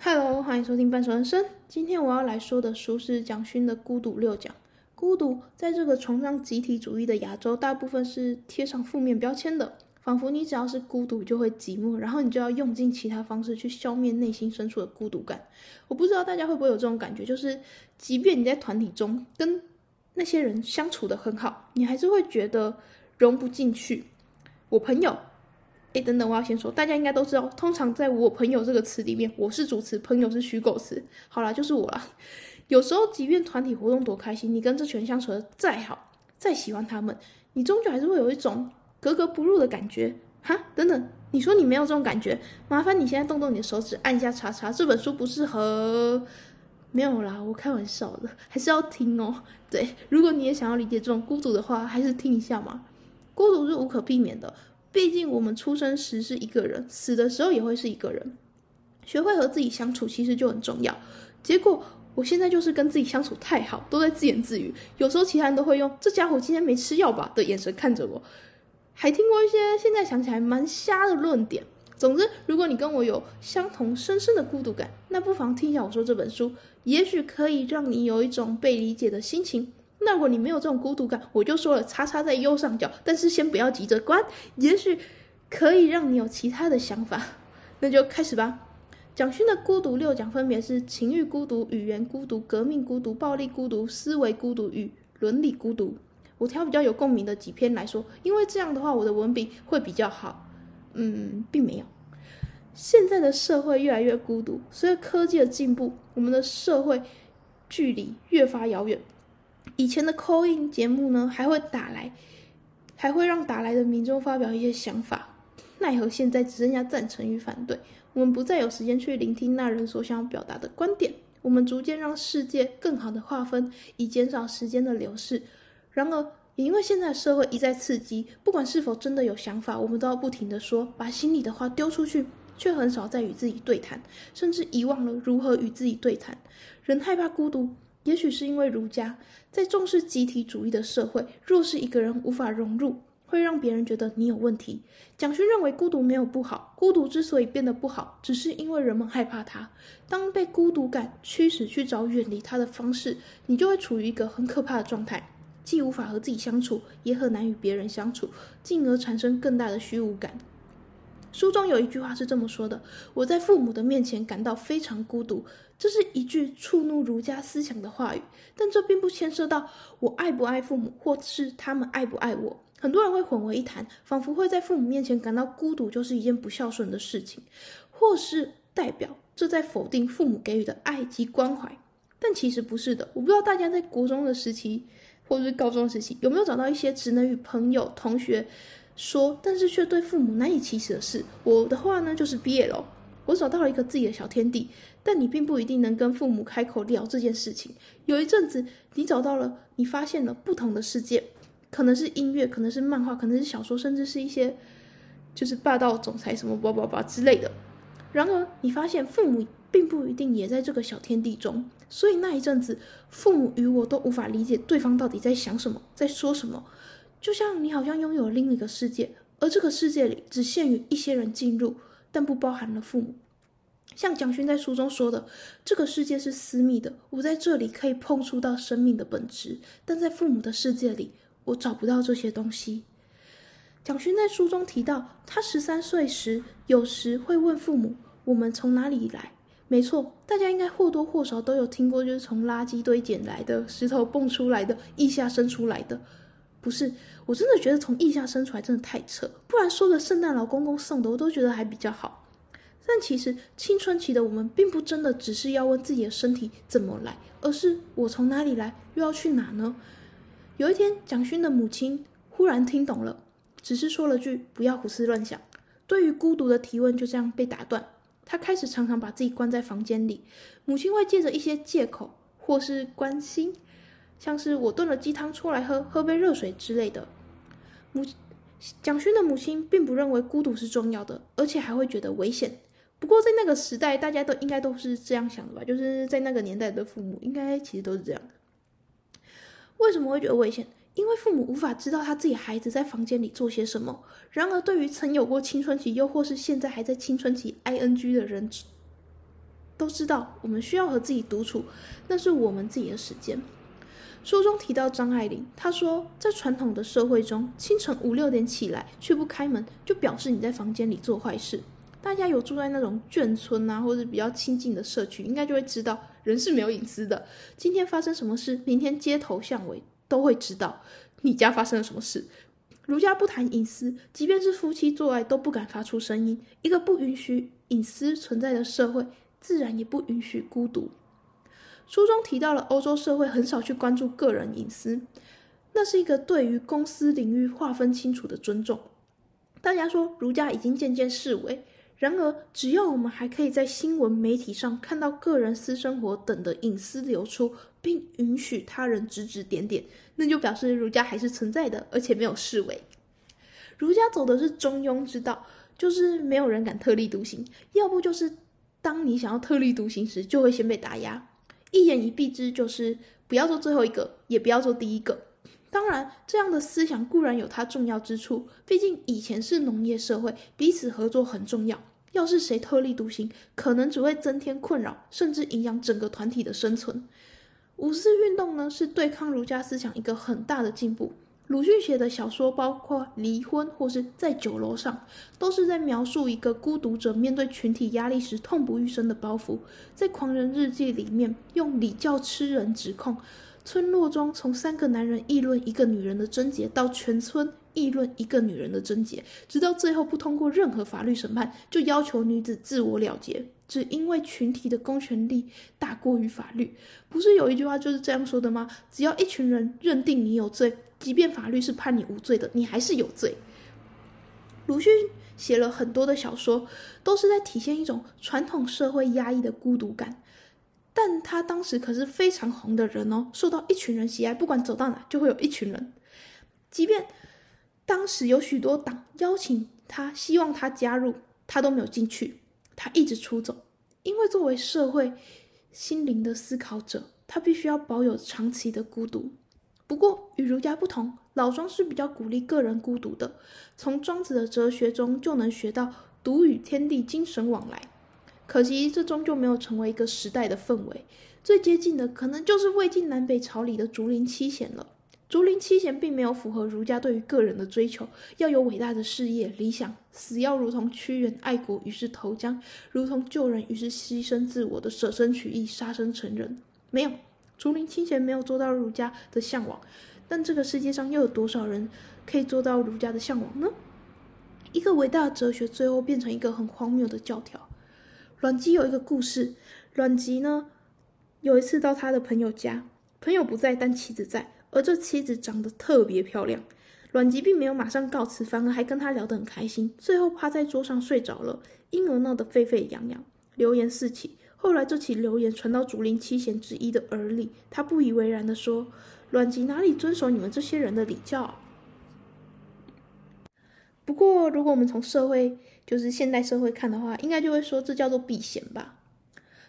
Hello，欢迎收听《半熟人生》。今天我要来说的书是蒋勋的《孤独六讲》。孤独在这个崇尚集体主义的亚洲，大部分是贴上负面标签的，仿佛你只要是孤独就会寂寞，然后你就要用尽其他方式去消灭内心深处的孤独感。我不知道大家会不会有这种感觉，就是即便你在团体中跟那些人相处的很好，你还是会觉得融不进去。我朋友。哎，等等，我要先说，大家应该都知道，通常在我朋友这个词里面，我是主词，朋友是虚构词。好啦，就是我啦。有时候，即便团体活动多开心，你跟这群人相处的再好，再喜欢他们，你终究还是会有一种格格不入的感觉。哈，等等，你说你没有这种感觉？麻烦你现在动动你的手指，按一下叉叉。这本书不适合。没有啦，我开玩笑的，还是要听哦。对，如果你也想要理解这种孤独的话，还是听一下嘛。孤独是无可避免的。毕竟我们出生时是一个人，死的时候也会是一个人。学会和自己相处其实就很重要。结果我现在就是跟自己相处太好，都在自言自语。有时候其他人都会用“这家伙今天没吃药吧”的眼神看着我，还听过一些现在想起来蛮瞎的论点。总之，如果你跟我有相同深深的孤独感，那不妨听一下我说这本书，也许可以让你有一种被理解的心情。那如果你没有这种孤独感，我就说了，叉叉在右上角，但是先不要急着关，也许可以让你有其他的想法。那就开始吧。蒋勋的孤独六讲分别是情欲孤独、语言孤独、革命孤独、暴力孤独、思维孤独与伦理孤独。我挑比较有共鸣的几篇来说，因为这样的话我的文笔会比较好。嗯，并没有。现在的社会越来越孤独，随着科技的进步，我们的社会距离越发遥远。以前的 Coin 节目呢，还会打来，还会让打来的民众发表一些想法。奈何现在只剩下赞成与反对，我们不再有时间去聆听那人所想要表达的观点。我们逐渐让世界更好的划分，以减少时间的流逝。然而，也因为现在社会一再刺激，不管是否真的有想法，我们都要不停的说，把心里的话丢出去，却很少再与自己对谈，甚至遗忘了如何与自己对谈。人害怕孤独。也许是因为儒家在重视集体主义的社会，若是一个人无法融入，会让别人觉得你有问题。蒋勋认为孤独没有不好，孤独之所以变得不好，只是因为人们害怕它。当被孤独感驱使去找远离它的方式，你就会处于一个很可怕的状态，既无法和自己相处，也很难与别人相处，进而产生更大的虚无感。书中有一句话是这么说的：“我在父母的面前感到非常孤独。”这是一句触怒儒家思想的话语，但这并不牵涉到我爱不爱父母，或是他们爱不爱我。很多人会混为一谈，仿佛会在父母面前感到孤独就是一件不孝顺的事情，或是代表这在否定父母给予的爱及关怀。但其实不是的。我不知道大家在国中的时期，或者是高中时期，有没有找到一些只能与朋友、同学。说，但是却对父母难以启齿的事。我的话呢，就是毕业了，我找到了一个自己的小天地。但你并不一定能跟父母开口聊这件事情。有一阵子，你找到了，你发现了不同的世界，可能是音乐，可能是漫画，可能是小说，甚至是一些就是霸道总裁什么叭叭叭之类的。然而，你发现父母并不一定也在这个小天地中。所以那一阵子，父母与我都无法理解对方到底在想什么，在说什么。就像你好像拥有另一个世界，而这个世界里只限于一些人进入，但不包含了父母。像蒋勋在书中说的，这个世界是私密的，我在这里可以碰触到生命的本质，但在父母的世界里，我找不到这些东西。蒋勋在书中提到，他十三岁时有时会问父母：“我们从哪里来？”没错，大家应该或多或少都有听过，就是从垃圾堆捡来的、石头蹦出来的、腋下生出来的。不是，我真的觉得从腋下生出来真的太扯，不然说个圣诞老公公送的，我都觉得还比较好。但其实青春期的我们，并不真的只是要问自己的身体怎么来，而是我从哪里来，又要去哪呢？有一天，蒋勋的母亲忽然听懂了，只是说了句“不要胡思乱想”。对于孤独的提问就这样被打断。他开始常常把自己关在房间里，母亲会借着一些借口或是关心。像是我炖了鸡汤出来喝，喝杯热水之类的。母蒋勋的母亲并不认为孤独是重要的，而且还会觉得危险。不过在那个时代，大家都应该都是这样想的吧？就是在那个年代的父母，应该其实都是这样的。为什么会觉得危险？因为父母无法知道他自己孩子在房间里做些什么。然而，对于曾有过青春期，又或是现在还在青春期 ing 的人，都知道我们需要和自己独处，那是我们自己的时间。书中提到张爱玲，她说，在传统的社会中，清晨五六点起来却不开门，就表示你在房间里做坏事。大家有住在那种眷村啊，或者比较亲近的社区，应该就会知道人是没有隐私的。今天发生什么事，明天街头巷尾都会知道你家发生了什么事。儒家不谈隐私，即便是夫妻做爱都不敢发出声音。一个不允许隐私存在的社会，自然也不允许孤独。书中提到了欧洲社会很少去关注个人隐私，那是一个对于公司领域划分清楚的尊重。大家说儒家已经渐渐式微。然而，只要我们还可以在新闻媒体上看到个人私生活等的隐私流出，并允许他人指指点点，那就表示儒家还是存在的，而且没有式微。儒家走的是中庸之道，就是没有人敢特立独行，要不就是当你想要特立独行时，就会先被打压。一言以蔽之，就是不要做最后一个，也不要做第一个。当然，这样的思想固然有它重要之处，毕竟以前是农业社会，彼此合作很重要。要是谁特立独行，可能只会增添困扰，甚至影响整个团体的生存。五四运动呢，是对抗儒家思想一个很大的进步。鲁迅写的小说，包括《离婚》或是在酒楼上，都是在描述一个孤独者面对群体压力时痛不欲生的包袱。在《狂人日记》里面，用礼教吃人指控。村落中，从三个男人议论一个女人的贞洁，到全村议论一个女人的贞洁，直到最后不通过任何法律审判，就要求女子自我了结，只因为群体的公权力大过于法律。不是有一句话就是这样说的吗？只要一群人认定你有罪，即便法律是判你无罪的，你还是有罪。鲁迅写了很多的小说，都是在体现一种传统社会压抑的孤独感。但他当时可是非常红的人哦，受到一群人喜爱，不管走到哪就会有一群人。即便当时有许多党邀请他，希望他加入，他都没有进去，他一直出走，因为作为社会心灵的思考者，他必须要保有长期的孤独。不过与儒家不同，老庄是比较鼓励个人孤独的，从庄子的哲学中就能学到独与天地精神往来。可惜，这终究没有成为一个时代的氛围。最接近的，可能就是魏晋南北朝里的竹林七贤了。竹林七贤并没有符合儒家对于个人的追求，要有伟大的事业理想，死要如同屈原爱国，于是投江；如同救人，于是牺牲自我的舍身取义，杀身成仁。没有，竹林七贤没有做到儒家的向往。但这个世界上又有多少人可以做到儒家的向往呢？一个伟大的哲学，最后变成一个很荒谬的教条。阮籍有一个故事，阮籍呢有一次到他的朋友家，朋友不在，但妻子在，而这妻子长得特别漂亮。阮籍并没有马上告辞，反而还跟他聊得很开心，最后趴在桌上睡着了，因而闹得沸沸扬扬，流言四起。后来这起流言传到竹林七贤之一的耳里，他不以为然的说：“阮籍哪里遵守你们这些人的礼教？”不过，如果我们从社会，就是现代社会看的话，应该就会说这叫做避嫌吧。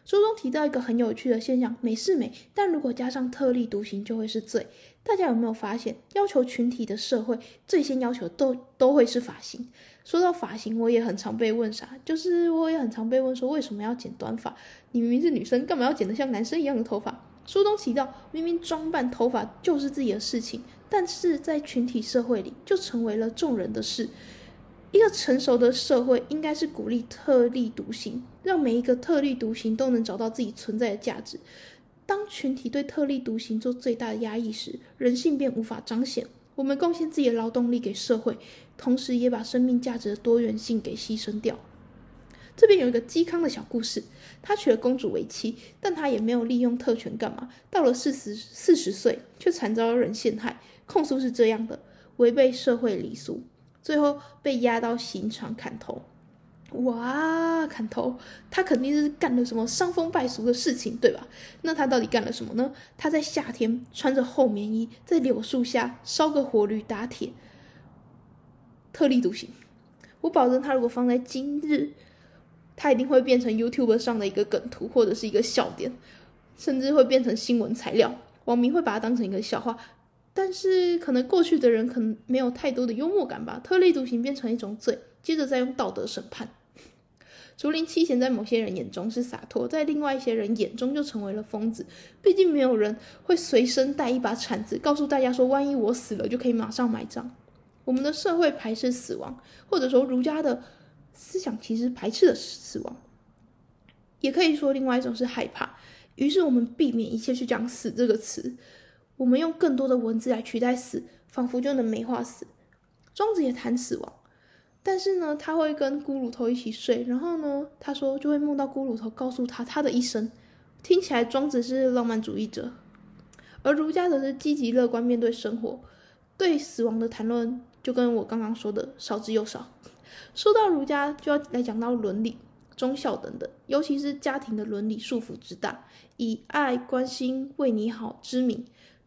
书中提到一个很有趣的现象：美是美，但如果加上特立独行，就会是罪。大家有没有发现，要求群体的社会，最先要求都都会是发型。说到发型，我也很常被问啥，就是我也很常被问说，为什么要剪短发？你明明是女生，干嘛要剪得像男生一样的头发？书中提到，明明装扮头发就是自己的事情。但是在群体社会里，就成为了众人的事。一个成熟的社会应该是鼓励特立独行，让每一个特立独行都能找到自己存在的价值。当群体对特立独行做最大的压抑时，人性便无法彰显。我们贡献自己的劳动力给社会，同时也把生命价值的多元性给牺牲掉。这边有一个嵇康的小故事，他娶了公主为妻，但他也没有利用特权干嘛。到了四十四十岁，却惨遭人陷害。控诉是这样的：违背社会礼俗，最后被押到刑场砍头。哇，砍头！他肯定是干了什么伤风败俗的事情，对吧？那他到底干了什么呢？他在夏天穿着厚棉衣，在柳树下烧个火驴打铁，特立独行。我保证，他如果放在今日，他一定会变成 YouTube 上的一个梗图，或者是一个笑点，甚至会变成新闻材料。网民会把它当成一个笑话。但是可能过去的人可能没有太多的幽默感吧，特立独行变成一种罪，接着再用道德审判。竹林七贤在某些人眼中是洒脱，在另外一些人眼中就成为了疯子。毕竟没有人会随身带一把铲子，告诉大家说，万一我死了就可以马上埋葬。我们的社会排斥死亡，或者说儒家的思想其实排斥的死亡，也可以说另外一种是害怕。于是我们避免一切去讲“死”这个词，我们用更多的文字来取代“死”，仿佛就能美化死。庄子也谈死亡，但是呢，他会跟骷髅头一起睡，然后呢，他说就会梦到骷髅头告诉他他的一生。听起来庄子是浪漫主义者，而儒家则是积极乐观面对生活，对死亡的谈论就跟我刚刚说的少之又少。说到儒家，就要来讲到伦理。忠孝等等，尤其是家庭的伦理束缚之大，以爱、关心、为你好之名，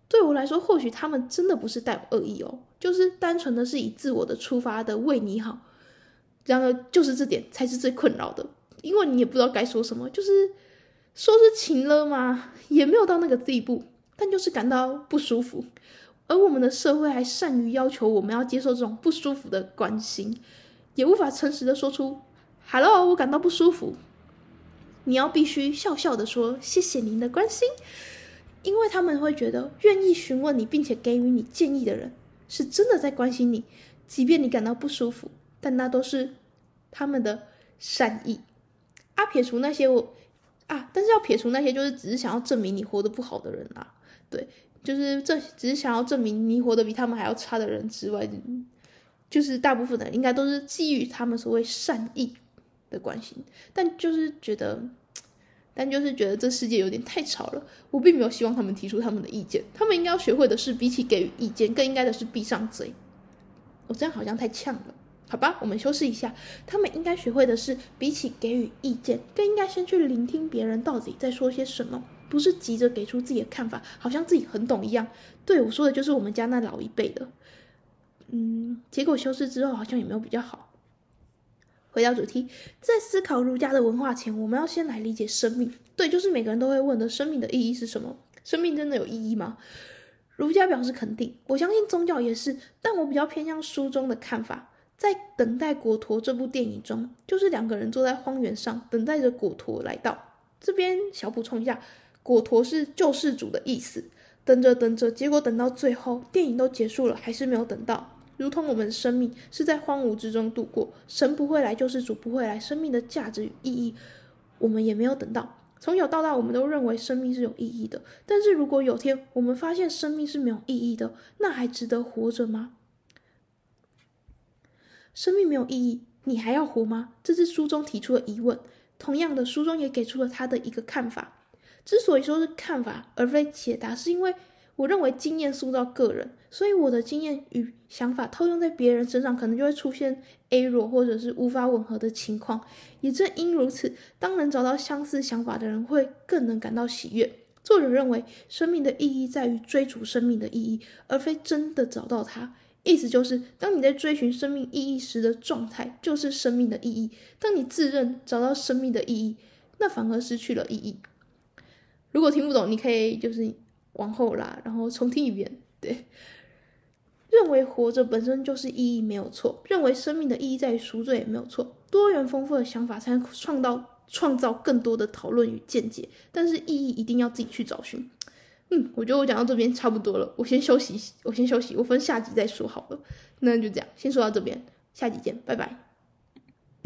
对我来说，或许他们真的不是带有恶意哦，就是单纯的是以自我的出发的为你好。然而，就是这点才是最困扰的，因为你也不知道该说什么，就是说是情了吗？也没有到那个地步，但就是感到不舒服。而我们的社会还善于要求我们要接受这种不舒服的关心，也无法诚实的说出。Hello，我感到不舒服。你要必须笑笑的说谢谢您的关心，因为他们会觉得愿意询问你并且给予你建议的人是真的在关心你，即便你感到不舒服，但那都是他们的善意。啊，撇除那些我啊，但是要撇除那些就是只是想要证明你活得不好的人啊，对，就是这只是想要证明你活得比他们还要差的人之外，就是大部分的人应该都是基于他们所谓善意。的关心，但就是觉得，但就是觉得这世界有点太吵了。我并没有希望他们提出他们的意见，他们应该要学会的是，比起给予意见，更应该的是闭上嘴。我这样好像太呛了，好吧，我们修饰一下。他们应该学会的是，比起给予意见，更应该先去聆听别人到底在说些什么，不是急着给出自己的看法，好像自己很懂一样。对我说的就是我们家那老一辈的，嗯，结果修饰之后好像也没有比较好。回到主题，在思考儒家的文化前，我们要先来理解生命。对，就是每个人都会问的，生命的意义是什么？生命真的有意义吗？儒家表示肯定，我相信宗教也是，但我比较偏向书中的看法。在《等待果陀》这部电影中，就是两个人坐在荒原上，等待着果陀来到。这边小补充一下，果陀是救世主的意思。等着等着，结果等到最后，电影都结束了，还是没有等到。如同我们的生命是在荒芜之中度过，神不会来，救世主不会来，生命的价值与意义，我们也没有等到。从小到大，我们都认为生命是有意义的。但是如果有天我们发现生命是没有意义的，那还值得活着吗？生命没有意义，你还要活吗？这是书中提出的疑问。同样的，书中也给出了他的一个看法。之所以说是看法而非解答，是因为。我认为经验塑造个人，所以我的经验与想法套用在别人身上，可能就会出现 A 弱或者是无法吻合的情况。也正因如此，当能找到相似想法的人，会更能感到喜悦。作者认为，生命的意义在于追逐生命的意义，而非真的找到它。意思就是，当你在追寻生命意义时的状态，就是生命的意义；当你自认找到生命的意义，那反而失去了意义。如果听不懂，你可以就是。往后拉，然后重听一遍。对，认为活着本身就是意义没有错，认为生命的意义在于赎罪也没有错。多元丰富的想法才能创造创造更多的讨论与见解，但是意义一定要自己去找寻。嗯，我觉得我讲到这边差不多了，我先休息，我先休息，我分下集再说好了。那就这样，先说到这边，下集见，拜拜。